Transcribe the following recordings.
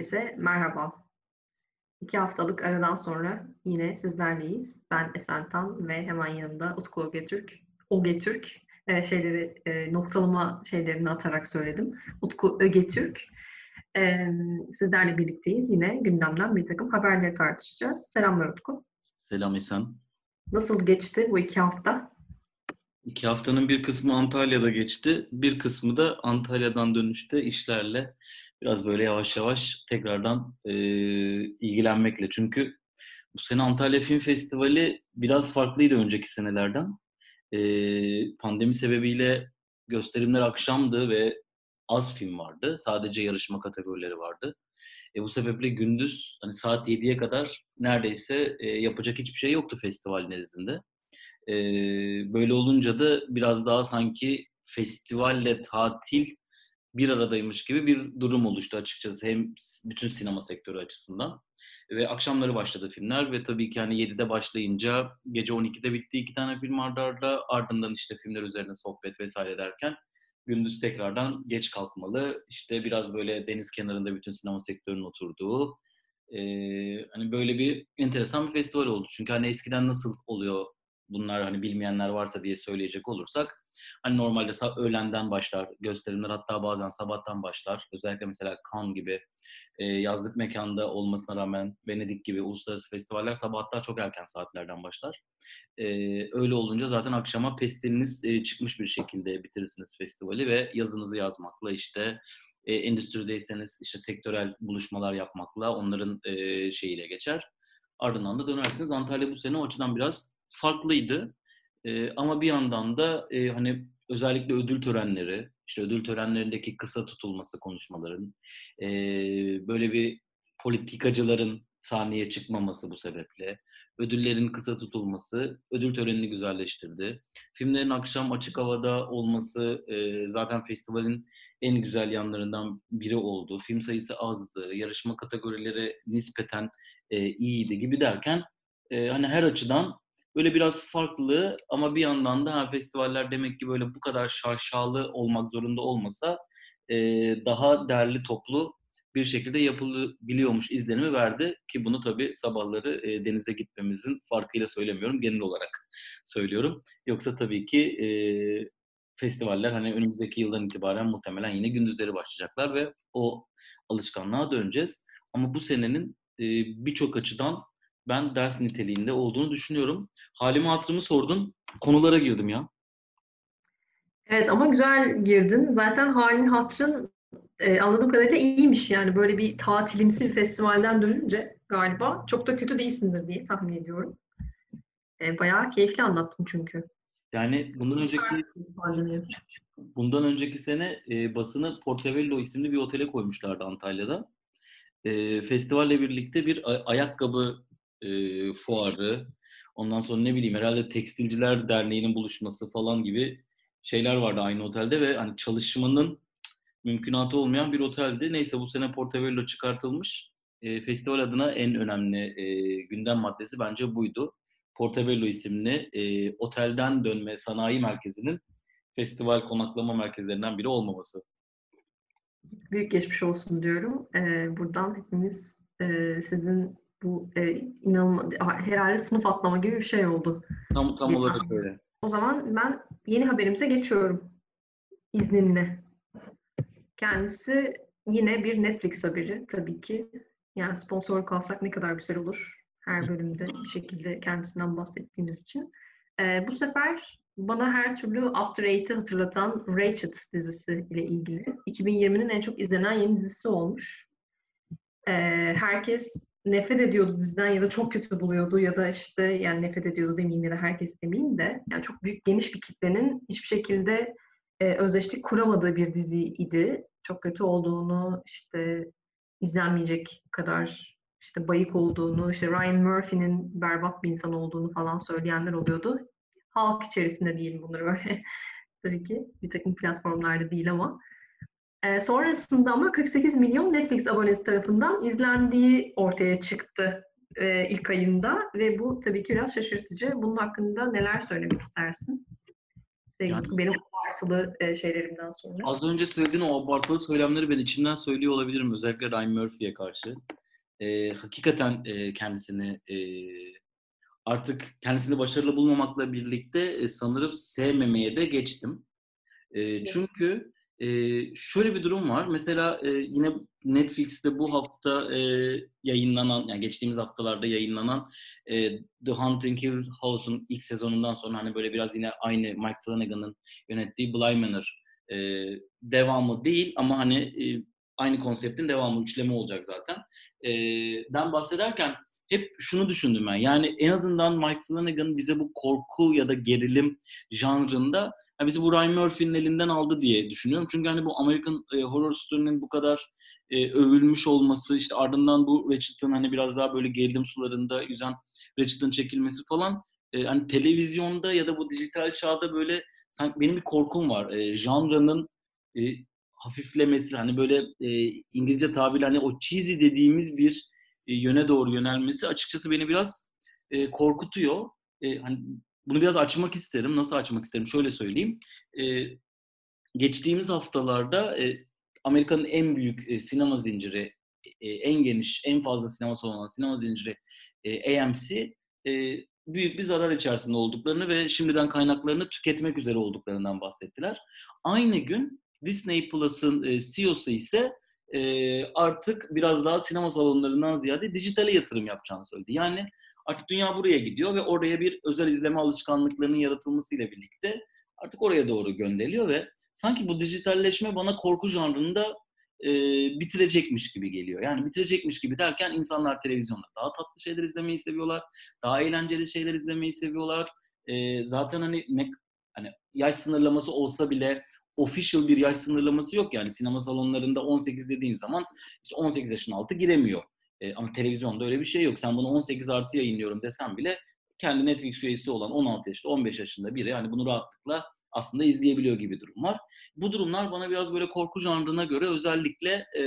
Herkese merhaba. İki haftalık aradan sonra yine sizlerleyiz. Ben Esen Tan ve hemen yanımda Utku Ogetürk. Ogetürk e, şeyleri e, noktalama şeylerini atarak söyledim. Utku Ögetürk. E, sizlerle birlikteyiz. Yine gündemden bir takım haberleri tartışacağız. Selamlar Utku. Selam Esen. Nasıl geçti bu iki hafta? İki haftanın bir kısmı Antalya'da geçti. Bir kısmı da Antalya'dan dönüşte işlerle biraz böyle yavaş yavaş tekrardan e, ilgilenmekle. Çünkü bu sene Antalya Film Festivali biraz farklıydı önceki senelerden. E, pandemi sebebiyle gösterimler akşamdı ve az film vardı. Sadece yarışma kategorileri vardı. E, bu sebeple gündüz hani saat 7'ye kadar neredeyse e, yapacak hiçbir şey yoktu festival nezdinde. E, böyle olunca da biraz daha sanki festivalle tatil bir aradaymış gibi bir durum oluştu açıkçası hem bütün sinema sektörü açısından. Ve akşamları başladı filmler ve tabii ki hani 7'de başlayınca gece 12'de bitti iki tane film ardarda arda ardından işte filmler üzerine sohbet vesaire derken gündüz tekrardan geç kalkmalı. İşte biraz böyle deniz kenarında bütün sinema sektörünün oturduğu e, hani böyle bir enteresan bir festival oldu. Çünkü hani eskiden nasıl oluyor bunlar hani bilmeyenler varsa diye söyleyecek olursak Hani normalde öğlenden başlar gösterimler hatta bazen sabahtan başlar. Özellikle mesela Cannes gibi e, yazlık mekanda olmasına rağmen Venedik gibi uluslararası festivaller sabah hatta çok erken saatlerden başlar. E, öyle olunca zaten akşama pestiliniz e, çıkmış bir şekilde bitirirsiniz festivali ve yazınızı yazmakla işte e, endüstrideyseniz işte sektörel buluşmalar yapmakla onların e, şeyiyle geçer. Ardından da dönersiniz. Antalya bu sene o açıdan biraz farklıydı. E, ama bir yandan da e, hani özellikle ödül törenleri, işte ödül törenlerindeki kısa tutulması konuşmaların, e, böyle bir politikacıların sahneye çıkmaması bu sebeple, ödüllerin kısa tutulması ödül törenini güzelleştirdi. Filmlerin akşam açık havada olması e, zaten festivalin en güzel yanlarından biri oldu. Film sayısı azdı, yarışma kategorileri nispeten e, iyiydi gibi derken e, hani her açıdan böyle biraz farklı ama bir yandan da ha, festivaller demek ki böyle bu kadar şaşalı olmak zorunda olmasa e, daha derli toplu bir şekilde yapılabiliyormuş izlenimi verdi ki bunu tabii sabahları e, denize gitmemizin farkıyla söylemiyorum genel olarak söylüyorum. Yoksa tabii ki e, festivaller hani önümüzdeki yıldan itibaren muhtemelen yine gündüzleri başlayacaklar ve o alışkanlığa döneceğiz. Ama bu senenin e, birçok açıdan ben ders niteliğinde olduğunu düşünüyorum. Halimi hatırımı sordun. Konulara girdim ya. Evet ama güzel girdin. Zaten halin hatırın e, anladığım kadarıyla iyiymiş yani böyle bir tatilimsi bir festivalden dönünce galiba çok da kötü değilsindir diye tahmin ediyorum. E, bayağı keyifli anlattın çünkü. Yani bundan önceki bundan önceki sene e, basını Portobello isimli bir otele koymuşlardı Antalya'da. E, festivalle birlikte bir ayakkabı e, fuarı, ondan sonra ne bileyim herhalde Tekstilciler Derneği'nin buluşması falan gibi şeyler vardı aynı otelde ve hani çalışmanın mümkünatı olmayan bir oteldi. Neyse bu sene Portobello çıkartılmış. E, festival adına en önemli e, gündem maddesi bence buydu. Portobello isimli e, otelden dönme sanayi merkezinin festival konaklama merkezlerinden biri olmaması. Büyük geçmiş olsun diyorum. Ee, buradan hepimiz e, sizin bu e, inanılmaz herhalde sınıf atlama gibi bir şey oldu. Tam tam olarak öyle. O zaman ben yeni haberimize geçiyorum izninle. Kendisi yine bir Netflix haberi tabii ki. Yani sponsor kalsak ne kadar güzel olur. Her bölümde bir şekilde kendisinden bahsettiğimiz için. Ee, bu sefer bana her türlü After Eight'i hatırlatan Ratched dizisi ile ilgili. 2020'nin en çok izlenen yeni dizisi olmuş. Ee, herkes nefret ediyordu diziden ya da çok kötü buluyordu ya da işte yani nefret ediyordu demeyeyim ya da herkes demeyeyim de yani çok büyük geniş bir kitlenin hiçbir şekilde e, özdeşlik kuramadığı bir diziydi. Çok kötü olduğunu işte izlenmeyecek kadar işte bayık olduğunu, işte Ryan Murphy'nin berbat bir insan olduğunu falan söyleyenler oluyordu. Halk içerisinde diyelim bunları böyle. Tabii ki bir takım platformlarda değil ama. E, sonrasında ama 48 milyon Netflix abonesi tarafından izlendiği ortaya çıktı e, ilk ayında ve bu tabii ki biraz şaşırtıcı. Bunun hakkında neler söylemek istersin? Yani, Benim abartılı e, şeylerimden sonra. Az önce söylediğin o abartılı söylemleri ben içimden söylüyor olabilirim. Özellikle Ryan Murphy'ye karşı. E, hakikaten e, kendisini e, artık kendisini başarılı bulmamakla birlikte e, sanırım sevmemeye de geçtim. E, çünkü e, şöyle bir durum var. Mesela e, yine Netflix'te bu hafta e, yayınlanan, yani geçtiğimiz haftalarda yayınlanan e, The Hunting Hill House'un ilk sezonundan sonra hani böyle biraz yine aynı Mike Flanagan'ın yönettiği Bly Manor e, devamı değil ama hani e, aynı konseptin devamı üçleme olacak zaten. E, den bahsederken hep şunu düşündüm ben. Yani en azından Mike Flanagan bize bu korku ya da gerilim janrında yani bizi bu Ryan Murphy'nin elinden aldı diye düşünüyorum. Çünkü hani bu American e, Horror Story'nin bu kadar e, övülmüş olması, işte ardından bu Ratchet'ın hani biraz daha böyle gerilim sularında yüzen Ratchet'ın çekilmesi falan e, hani televizyonda ya da bu dijital çağda böyle sanki benim bir korkum var. E, janrının e, hafiflemesi hani böyle e, İngilizce tabirle hani o cheesy dediğimiz bir e, yöne doğru yönelmesi açıkçası beni biraz e, korkutuyor. E, hani bunu biraz açmak isterim. Nasıl açmak isterim? Şöyle söyleyeyim. E, geçtiğimiz haftalarda e, Amerika'nın en büyük e, sinema zinciri, e, en geniş, en fazla sinema salonu olan sinema zinciri e, AMC e, büyük bir zarar içerisinde olduklarını ve şimdiden kaynaklarını tüketmek üzere olduklarından bahsettiler. Aynı gün Disney Plus'ın e, CEO'su ise e, artık biraz daha sinema salonlarından ziyade dijitale yatırım yapacağını söyledi. Yani artık dünya buraya gidiyor ve oraya bir özel izleme alışkanlıklarının yaratılmasıyla birlikte artık oraya doğru gönderiliyor ve sanki bu dijitalleşme bana korku janrında e, bitirecekmiş gibi geliyor. Yani bitirecekmiş gibi derken insanlar televizyonda daha tatlı şeyler izlemeyi seviyorlar, daha eğlenceli şeyler izlemeyi seviyorlar. E, zaten hani ne hani yaş sınırlaması olsa bile official bir yaş sınırlaması yok yani sinema salonlarında 18 dediğin zaman işte 18 yaşın altı giremiyor. E, ama televizyonda öyle bir şey yok. Sen bunu 18 artı yayınlıyorum desem bile kendi Netflix üyesi olan 16 yaşında, 15 yaşında biri yani bunu rahatlıkla aslında izleyebiliyor gibi durum var. Bu durumlar bana biraz böyle korku janrına göre özellikle e,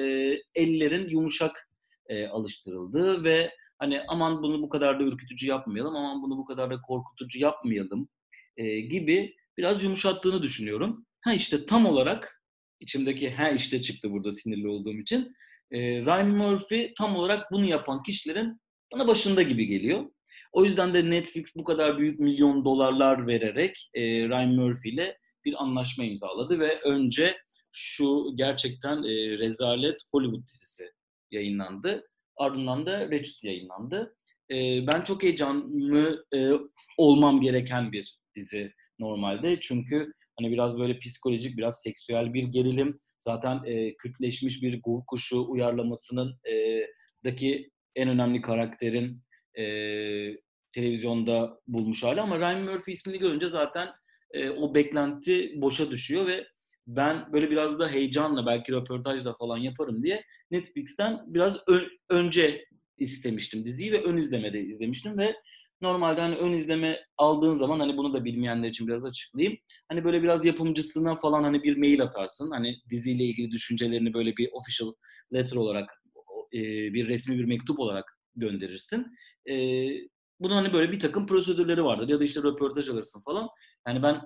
ellerin yumuşak e, alıştırıldığı ve hani aman bunu bu kadar da ürkütücü yapmayalım, aman bunu bu kadar da korkutucu yapmayalım e, gibi biraz yumuşattığını düşünüyorum. Ha işte tam olarak içimdeki ha işte çıktı burada sinirli olduğum için. E, Ryan Murphy tam olarak bunu yapan kişilerin bana başında gibi geliyor. O yüzden de Netflix bu kadar büyük milyon dolarlar vererek e, Ryan Murphy ile bir anlaşma imzaladı ve önce şu gerçekten e, rezalet Hollywood dizisi yayınlandı. Ardından da Ratchet yayınlandı. E, ben çok heyecanlı e, olmam gereken bir dizi normalde. Çünkü hani biraz böyle psikolojik, biraz seksüel bir gerilim. Zaten e, kütleşmiş bir kuşu uyarlamasının e, daki en önemli karakterin e, televizyonda bulmuş hali ama Ryan Murphy ismini görünce zaten e, o beklenti boşa düşüyor ve ben böyle biraz da heyecanla belki röportajla falan yaparım diye Netflix'ten biraz ön, önce istemiştim diziyi ve ön izlemede izlemiştim ve normalde hani ön izleme aldığın zaman hani bunu da bilmeyenler için biraz açıklayayım. Hani böyle biraz yapımcısına falan hani bir mail atarsın. Hani diziyle ilgili düşüncelerini böyle bir official letter olarak e, bir resmi bir mektup olarak gönderirsin. E, bunun hani böyle bir takım prosedürleri vardır ya da işte röportaj alırsın falan. Yani ben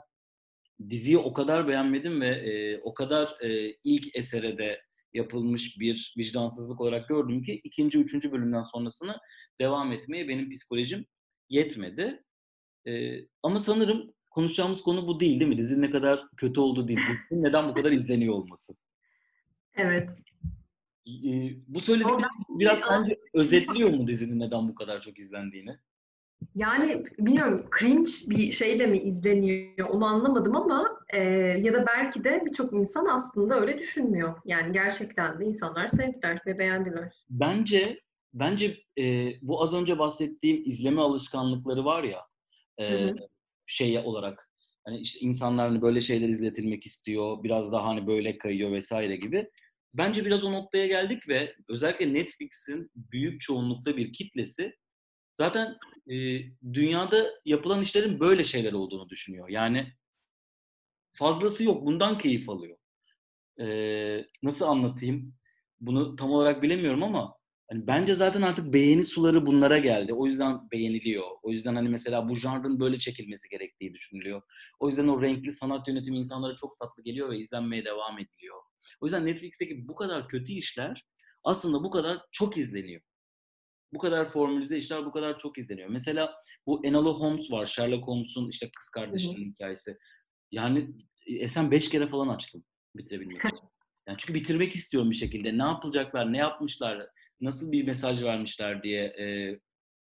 diziyi o kadar beğenmedim ve e, o kadar ilk esere de yapılmış bir vicdansızlık olarak gördüm ki ikinci, üçüncü bölümden sonrasını devam etmeye benim psikolojim yetmedi. E, ama sanırım konuşacağımız konu bu değil değil mi? Dizinin ne kadar kötü olduğu değil. Dizinin neden bu kadar izleniyor olması. Evet. E, bu söylediklerim biraz sence özetliyor mu dizinin neden bu kadar çok izlendiğini? Yani bilmiyorum cringe bir şeyle mi izleniyor onu anlamadım ama e, ya da belki de birçok insan aslında öyle düşünmüyor. Yani gerçekten de insanlar sevdiler ve beğendiler. Bence bence e, bu az önce bahsettiğim izleme alışkanlıkları var ya e, şey olarak hani işte insanlar hani böyle şeyler izletilmek istiyor biraz daha hani böyle kayıyor vesaire gibi. Bence biraz o noktaya geldik ve özellikle Netflix'in büyük çoğunlukta bir kitlesi zaten e, dünyada yapılan işlerin böyle şeyler olduğunu düşünüyor. Yani fazlası yok. Bundan keyif alıyor. E, nasıl anlatayım? Bunu tam olarak bilemiyorum ama hani bence zaten artık beğeni suları bunlara geldi. O yüzden beğeniliyor. O yüzden hani mesela bu janrın böyle çekilmesi gerektiği düşünülüyor. O yüzden o renkli sanat yönetimi insanlara çok tatlı geliyor ve izlenmeye devam ediliyor. O yüzden Netflix'teki bu kadar kötü işler aslında bu kadar çok izleniyor. Bu kadar formülize işler bu kadar çok izleniyor. Mesela bu Enola Holmes var. Sherlock Holmes'un işte kız kardeşinin Hı-hı. hikayesi. Yani Esen beş kere falan açtım bitirebilmek için. Yani çünkü bitirmek istiyorum bir şekilde. Ne yapılacaklar, ne yapmışlar, nasıl bir mesaj vermişler diye e,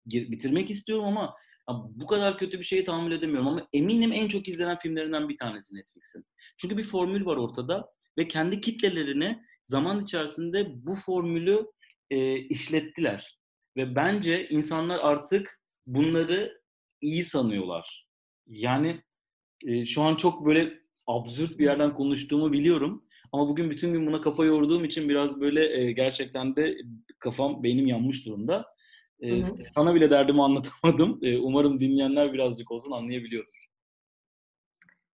bitirmek istiyorum ama bu kadar kötü bir şeyi tahammül edemiyorum. Ama eminim en çok izlenen filmlerinden bir tanesi Netflix'in. Çünkü bir formül var ortada ve kendi kitlelerini zaman içerisinde bu formülü e, işlettiler. Ve bence insanlar artık bunları iyi sanıyorlar. Yani e, şu an çok böyle absürt bir yerden konuştuğumu biliyorum. Ama bugün bütün gün buna kafa yorduğum için biraz böyle e, gerçekten de kafam, beynim yanmış durumda. E, sana bile derdimi anlatamadım. E, umarım dinleyenler birazcık olsun anlayabiliyordur.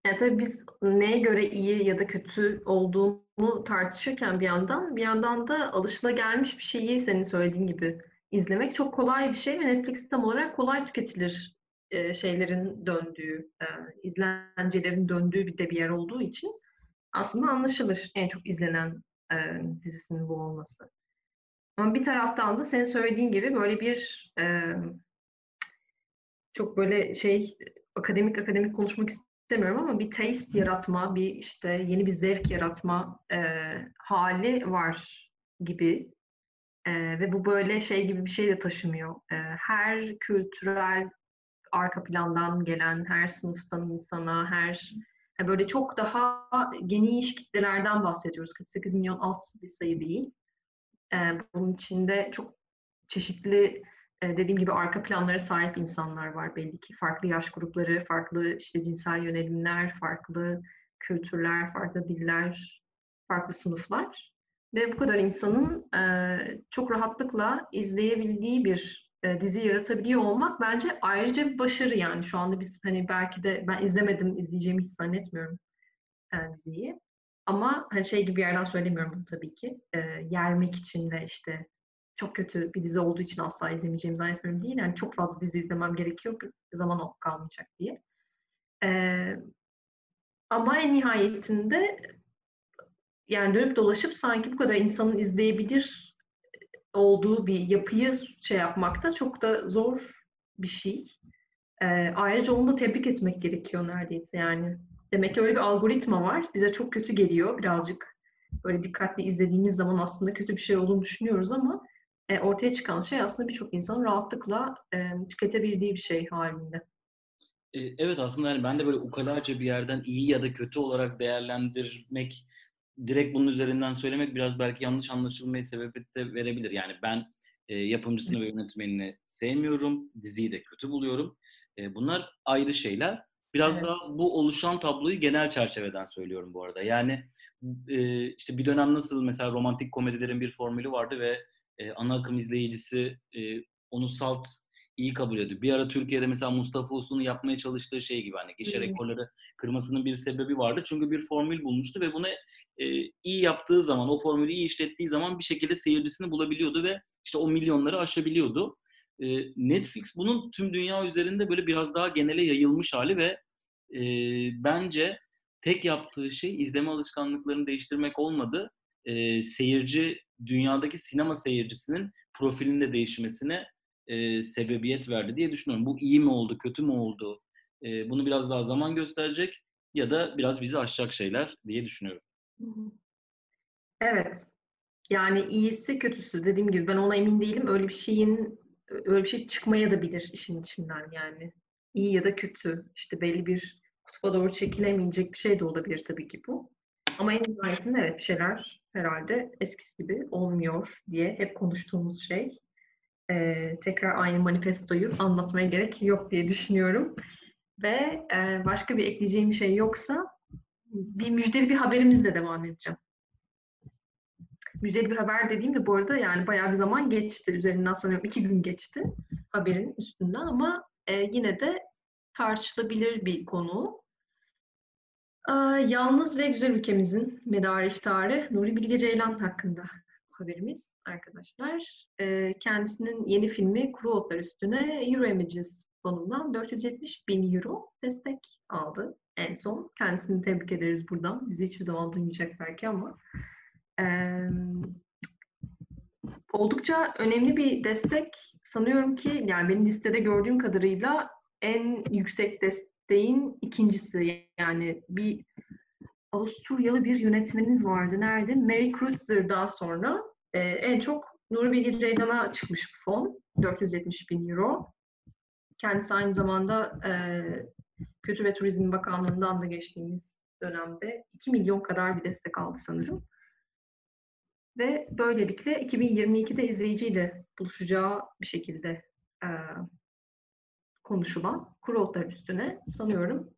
Yani tabii biz neye göre iyi ya da kötü olduğunu tartışırken bir yandan, bir yandan da alışılagelmiş bir şeyi senin söylediğin gibi izlemek çok kolay bir şey ve Netflix tam olarak kolay tüketilir e, şeylerin döndüğü, e, izlencelerin döndüğü bir de bir yer olduğu için aslında anlaşılır en çok izlenen e, dizisinin bu olması. Ama bir taraftan da senin söylediğin gibi böyle bir e, çok böyle şey akademik akademik konuşmak istemiyorum ama bir taste yaratma, bir işte yeni bir zevk yaratma e, hali var gibi. E, ve bu böyle şey gibi bir şey de taşımıyor. E, her kültürel arka plandan gelen, her sınıftan insana, her böyle çok daha geniş kitlelerden bahsediyoruz. 48 milyon az bir sayı değil. Bunun içinde çok çeşitli dediğim gibi arka planlara sahip insanlar var belli ki. Farklı yaş grupları, farklı işte cinsel yönelimler, farklı kültürler, farklı diller, farklı sınıflar. Ve bu kadar insanın çok rahatlıkla izleyebildiği bir e, dizi yaratabiliyor olmak bence ayrıca bir başarı yani. Şu anda biz hani belki de ben izlemedim, izleyeceğimi hiç zannetmiyorum e, diziyi. Ama hani şey gibi yerden söylemiyorum bunu tabii ki. E, yermek için de işte çok kötü bir dizi olduğu için asla izlemeyeceğimi zannetmiyorum değil. Yani çok fazla dizi izlemem gerekiyor. Zaman kalmayacak diye. E, ama en nihayetinde yani dönüp dolaşıp sanki bu kadar insanın izleyebilir olduğu bir yapıyı şey yapmakta çok da zor bir şey. E, ayrıca onu da tebrik etmek gerekiyor neredeyse yani. Demek ki öyle bir algoritma var. Bize çok kötü geliyor birazcık. Böyle dikkatli izlediğimiz zaman aslında kötü bir şey olduğunu düşünüyoruz ama e, ortaya çıkan şey aslında birçok insanın rahatlıkla e, tüketebildiği bir şey halinde. E, evet aslında yani ben de böyle ukalaca bir yerden iyi ya da kötü olarak değerlendirmek direkt bunun üzerinden söylemek biraz belki yanlış anlaşılmayı sebebiyet de verebilir. Yani ben e, yapımcısını ve yönetmenini sevmiyorum, diziyi de kötü buluyorum. E, bunlar ayrı şeyler. Biraz evet. daha bu oluşan tabloyu genel çerçeveden söylüyorum bu arada. Yani e, işte bir dönem nasıl mesela romantik komedilerin bir formülü vardı ve e, ana akım izleyicisi e, onu salt iyi kabul ediyor. Bir ara Türkiye'de mesela Mustafa Uslu'nun yapmaya çalıştığı şey gibi hani gişe rekorları kırmasının bir sebebi vardı. Çünkü bir formül bulmuştu ve bunu e, iyi yaptığı zaman, o formülü iyi işlettiği zaman bir şekilde seyircisini bulabiliyordu ve işte o milyonları aşabiliyordu. E, Netflix bunun tüm dünya üzerinde böyle biraz daha genele yayılmış hali ve e, bence tek yaptığı şey izleme alışkanlıklarını değiştirmek olmadı. E, seyirci, dünyadaki sinema seyircisinin profilinde değişmesine sebebiyet verdi diye düşünüyorum. Bu iyi mi oldu, kötü mü oldu? Bunu biraz daha zaman gösterecek ya da biraz bizi aşacak şeyler diye düşünüyorum. Evet. Yani iyisi kötüsü dediğim gibi ben ona emin değilim. Öyle bir şeyin öyle bir şey çıkmaya da bilir işin içinden yani. İyi ya da kötü. İşte belli bir kutba doğru çekilemeyecek bir şey de olabilir tabii ki bu. Ama en nihayetinde evet bir şeyler herhalde eskisi gibi olmuyor diye hep konuştuğumuz şey e, tekrar aynı manifestoyu anlatmaya gerek yok diye düşünüyorum. Ve e, başka bir ekleyeceğim şey yoksa bir müjdeli bir haberimizle devam edeceğim. Müjdeli bir haber dediğimde bu arada yani bayağı bir zaman geçti. Üzerinden sanıyorum iki gün geçti haberin üstünden ama e, yine de tartışılabilir bir konu. E, yalnız ve güzel ülkemizin medarı iftarı Nuri Bilge Ceylan hakkında haberimiz arkadaşlar. E, kendisinin yeni filmi Kuru Otlar Üstüne Euro Images fonundan 470 bin euro destek aldı en son. Kendisini tebrik ederiz buradan. Bizi hiçbir zaman duymayacak belki ama. E, oldukça önemli bir destek. Sanıyorum ki yani benim listede gördüğüm kadarıyla en yüksek desteğin ikincisi. Yani bir Avusturyalı bir yönetmeniniz vardı. Nerede? Mary Kreutzer daha sonra. E, en çok Nuri Bilge Ceylan'a çıkmış bu fon. 470 bin euro. Kendisi aynı zamanda e, Kültür ve Turizm Bakanlığı'ndan da geçtiğimiz dönemde 2 milyon kadar bir destek aldı sanırım. Ve böylelikle 2022'de izleyiciyle buluşacağı bir şekilde e, konuşulan kuru üstüne sanıyorum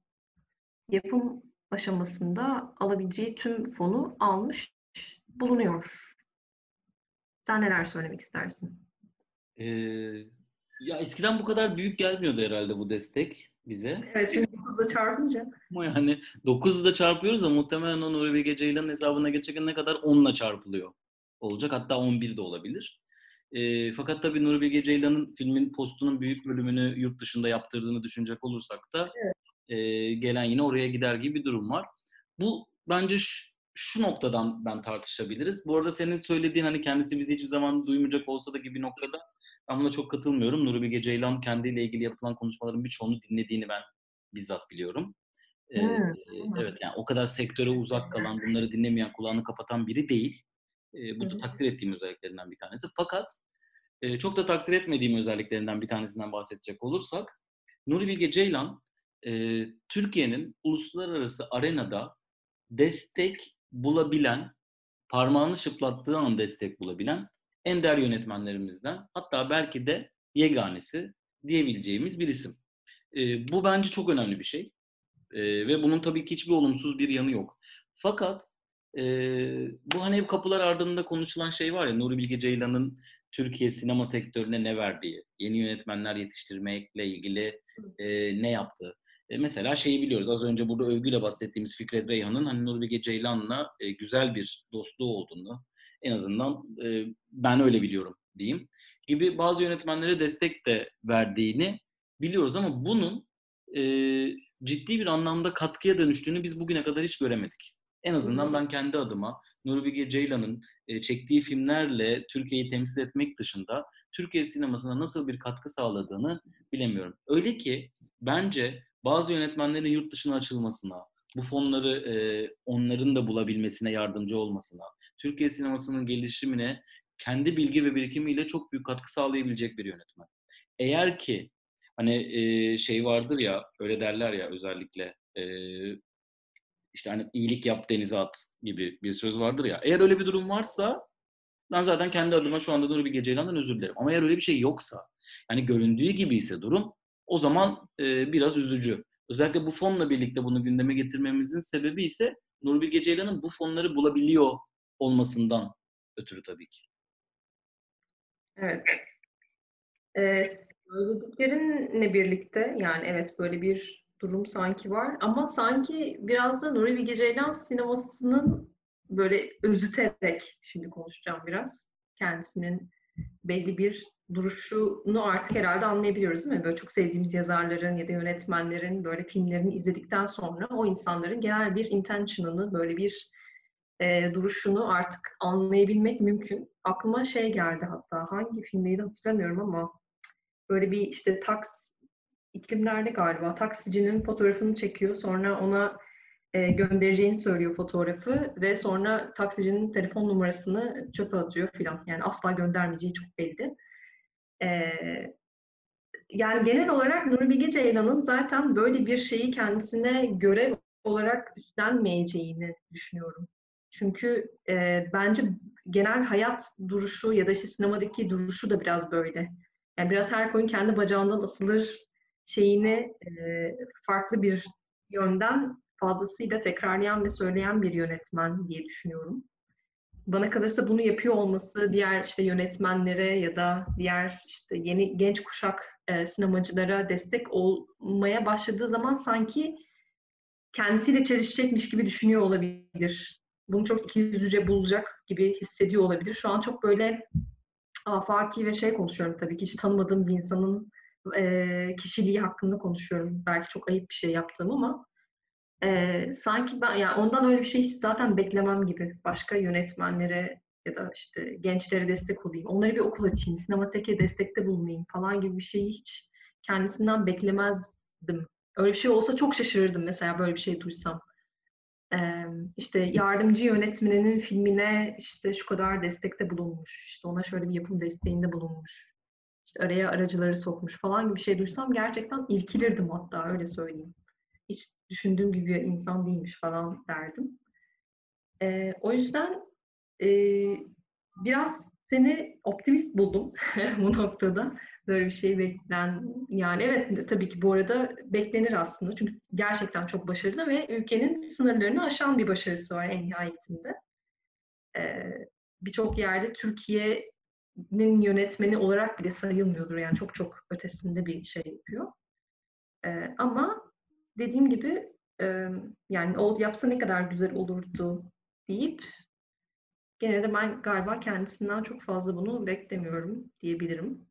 yapım aşamasında alabileceği tüm fonu almış bulunuyor. Sen neler söylemek istersin? Ee, ya eskiden bu kadar büyük gelmiyordu herhalde bu destek bize. Evet şimdi 9'da çarpınca. Ama yani 9'da çarpıyoruz da muhtemelen o Nuri Bilge Ceylan'ın hesabına geçerken ne kadar 10'la çarpılıyor olacak. Hatta 11 de olabilir. E, fakat tabii Nuri Bilge Ceylan'ın filmin postunun büyük bölümünü yurt dışında yaptırdığını düşünecek olursak da evet e, gelen yine oraya gider gibi bir durum var. Bu bence şu, şu noktadan ben tartışabiliriz. Bu arada senin söylediğin hani kendisi bizi hiçbir zaman duymayacak olsa da gibi noktada ben buna çok katılmıyorum. Nuri Bilge Ceylan kendiyle ilgili yapılan konuşmaların birçoğunu dinlediğini ben bizzat biliyorum. Ee, hmm. Evet yani o kadar sektöre uzak kalan, bunları dinlemeyen, kulağını kapatan biri değil. Ee, bu da takdir ettiğim özelliklerinden bir tanesi. Fakat e, çok da takdir etmediğim özelliklerinden bir tanesinden bahsedecek olursak Nuri Bilge Ceylan e, Türkiye'nin uluslararası arenada destek bulabilen, parmağını şıplattığı an destek bulabilen ender yönetmenlerimizden hatta belki de yeganesi diyebileceğimiz bir isim. E, bu bence çok önemli bir şey. E, ve bunun tabii ki hiçbir olumsuz bir yanı yok. Fakat e, bu hani hep kapılar ardında konuşulan şey var ya Nuri Bilge Ceylan'ın Türkiye sinema sektörüne ne verdiği, yeni yönetmenler yetiştirmekle ilgili e, ne yaptığı. E, mesela şeyi biliyoruz. Az önce burada övgüyle bahsettiğimiz Fikret Reyhan'ın hani Nuri Bilge Ceylan'la e, güzel bir dostluğu olduğunu en azından e, ben öyle biliyorum diyeyim. Gibi bazı yönetmenlere destek de verdiğini biliyoruz ama bunun e, ciddi bir anlamda katkıya dönüştüğünü biz bugüne kadar hiç göremedik. En azından ben kendi adıma Nuri Bilge Ceylan'ın e, çektiği filmlerle Türkiye'yi temsil etmek dışında Türkiye sinemasına nasıl bir katkı sağladığını bilemiyorum. Öyle ki bence bazı yönetmenlerin yurt dışına açılmasına, bu fonları e, onların da bulabilmesine yardımcı olmasına, Türkiye sinemasının gelişimine kendi bilgi ve birikimiyle çok büyük katkı sağlayabilecek bir yönetmen. Eğer ki hani e, şey vardır ya öyle derler ya özellikle e, işte hani iyilik yap denize at gibi bir söz vardır ya. Eğer öyle bir durum varsa ben zaten kendi adıma şu anda Nuri Bilge Ceylan'dan özür dilerim. Ama eğer öyle bir şey yoksa yani göründüğü gibi ise durum o zaman e, biraz üzücü. Özellikle bu fonla birlikte bunu gündeme getirmemizin sebebi ise Nuri Bilge Ceylan'ın bu fonları bulabiliyor olmasından ötürü tabii ki. Evet. Ee, söylediklerinle birlikte yani evet böyle bir durum sanki var ama sanki biraz da Nuri Bilge Ceylan sinemasının böyle özüterek şimdi konuşacağım biraz kendisinin belli bir duruşunu artık herhalde anlayabiliyoruz değil mi? Böyle çok sevdiğimiz yazarların ya da yönetmenlerin böyle filmlerini izledikten sonra o insanların genel bir intention'ını, böyle bir e, duruşunu artık anlayabilmek mümkün. Aklıma şey geldi hatta, hangi filmdeydi hatırlamıyorum ama böyle bir işte taks iklimlerde galiba taksicinin fotoğrafını çekiyor. Sonra ona e, göndereceğini söylüyor fotoğrafı ve sonra taksicinin telefon numarasını çöpe atıyor filan. Yani asla göndermeyeceği çok belli. E, yani genel olarak Nuri Bilge Ceylan'ın zaten böyle bir şeyi kendisine görev olarak üstlenmeyeceğini düşünüyorum. Çünkü e, bence genel hayat duruşu ya da işte sinemadaki duruşu da biraz böyle. Yani biraz her koyun kendi bacağından asılır şeyini e, farklı bir yönden fazlasıyla tekrarlayan ve söyleyen bir yönetmen diye düşünüyorum. Bana kalırsa bunu yapıyor olması diğer işte yönetmenlere ya da diğer işte yeni genç kuşak e, sinemacılara destek olmaya başladığı zaman sanki kendisiyle çelişecekmiş gibi düşünüyor olabilir bunu çok ikiyüzlüce bulacak gibi hissediyor olabilir. Şu an çok böyle afaki ve şey konuşuyorum tabii ki hiç tanımadığım bir insanın e, kişiliği hakkında konuşuyorum. Belki çok ayıp bir şey yaptığım ama e, sanki ben yani ondan öyle bir şey hiç zaten beklemem gibi. Başka yönetmenlere ya da işte gençlere destek olayım. Onları bir okul açayım, sinemateke destekte bulunayım falan gibi bir şeyi hiç kendisinden beklemezdim. Öyle bir şey olsa çok şaşırırdım mesela böyle bir şey duysam. İşte yardımcı yönetmeninin filmine işte şu kadar destekte bulunmuş, işte ona şöyle bir yapım desteğinde bulunmuş, işte araya aracıları sokmuş falan gibi bir şey duysam gerçekten ilkilirdim hatta öyle söyleyeyim. Hiç düşündüğüm gibi bir insan değilmiş falan derdim. Ee, o yüzden e, biraz seni optimist buldum bu noktada. Böyle bir şey beklen yani evet tabii ki bu arada beklenir aslında çünkü gerçekten çok başarılı ve ülkenin sınırlarını aşan bir başarısı var en nihayetinde. Ee, Birçok yerde Türkiye'nin yönetmeni olarak bile sayılmıyordur yani çok çok ötesinde bir şey yapıyor. Ee, ama dediğim gibi e, yani o yapsa ne kadar güzel olurdu deyip gene de ben galiba kendisinden çok fazla bunu beklemiyorum diyebilirim.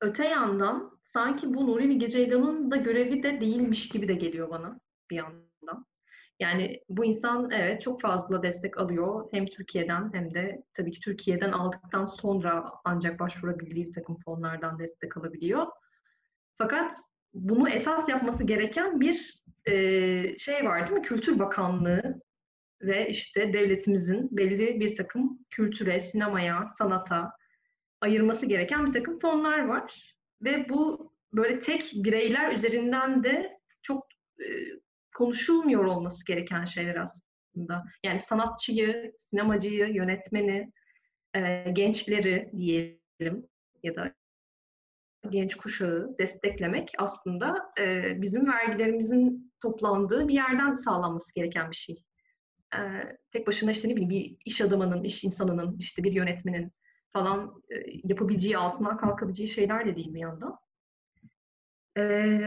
Öte yandan sanki bu Nuri Bilge Ceylan'ın da görevi de değilmiş gibi de geliyor bana bir yandan. Yani bu insan evet çok fazla destek alıyor hem Türkiye'den hem de tabii ki Türkiye'den aldıktan sonra ancak başvurabildiği bir takım fonlardan destek alabiliyor. Fakat bunu esas yapması gereken bir e, şey var değil mi? Kültür Bakanlığı ve işte devletimizin belli bir takım kültüre, sinemaya, sanata ayırması gereken bir takım fonlar var. Ve bu böyle tek bireyler üzerinden de çok e, konuşulmuyor olması gereken şeyler aslında. Yani sanatçıyı, sinemacıyı, yönetmeni, e, gençleri diyelim ya da genç kuşağı desteklemek aslında e, bizim vergilerimizin toplandığı bir yerden sağlanması gereken bir şey. E, tek başına işte ne bileyim bir iş adamının, iş insanının, işte bir yönetmenin falan e, yapabileceği, altından kalkabileceği şeyler de değil bir yandan. E,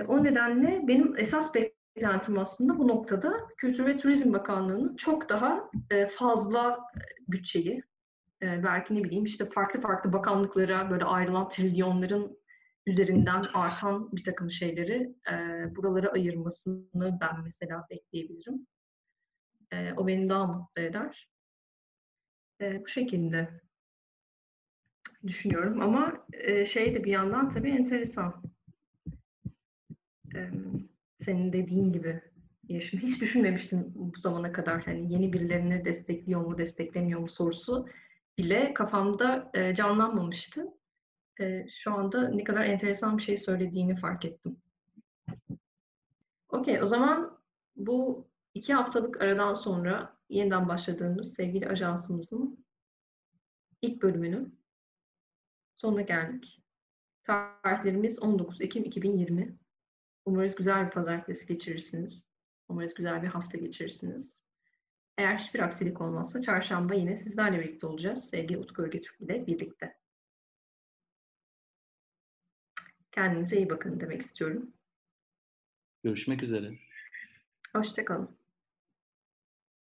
o nedenle benim esas beklentim aslında bu noktada Kültür ve Turizm Bakanlığı'nın çok daha e, fazla bütçeyi, e, belki ne bileyim işte farklı farklı bakanlıklara böyle ayrılan trilyonların üzerinden artan bir takım şeyleri e, buralara ayırmasını ben mesela bekleyebilirim. E, o beni daha mutlu eder. E, bu şekilde düşünüyorum ama e, şey de bir yandan tabii enteresan. E, senin dediğin gibi yaşım hiç düşünmemiştim bu zamana kadar hani yeni birilerini destekliyor mu desteklemiyor mu sorusu bile kafamda e, canlanmamıştı. E, şu anda ne kadar enteresan bir şey söylediğini fark ettim. Okey, o zaman bu iki haftalık aradan sonra yeniden başladığımız sevgili ajansımızın ilk bölümünü sonuna geldik. Tarihlerimiz 19 Ekim 2020. Umarız güzel bir pazartesi geçirirsiniz. Umarız güzel bir hafta geçirirsiniz. Eğer hiçbir aksilik olmazsa çarşamba yine sizlerle birlikte olacağız. Sevgili Utku Ögetürk ile birlikte. Kendinize iyi bakın demek istiyorum. Görüşmek üzere. Hoşçakalın.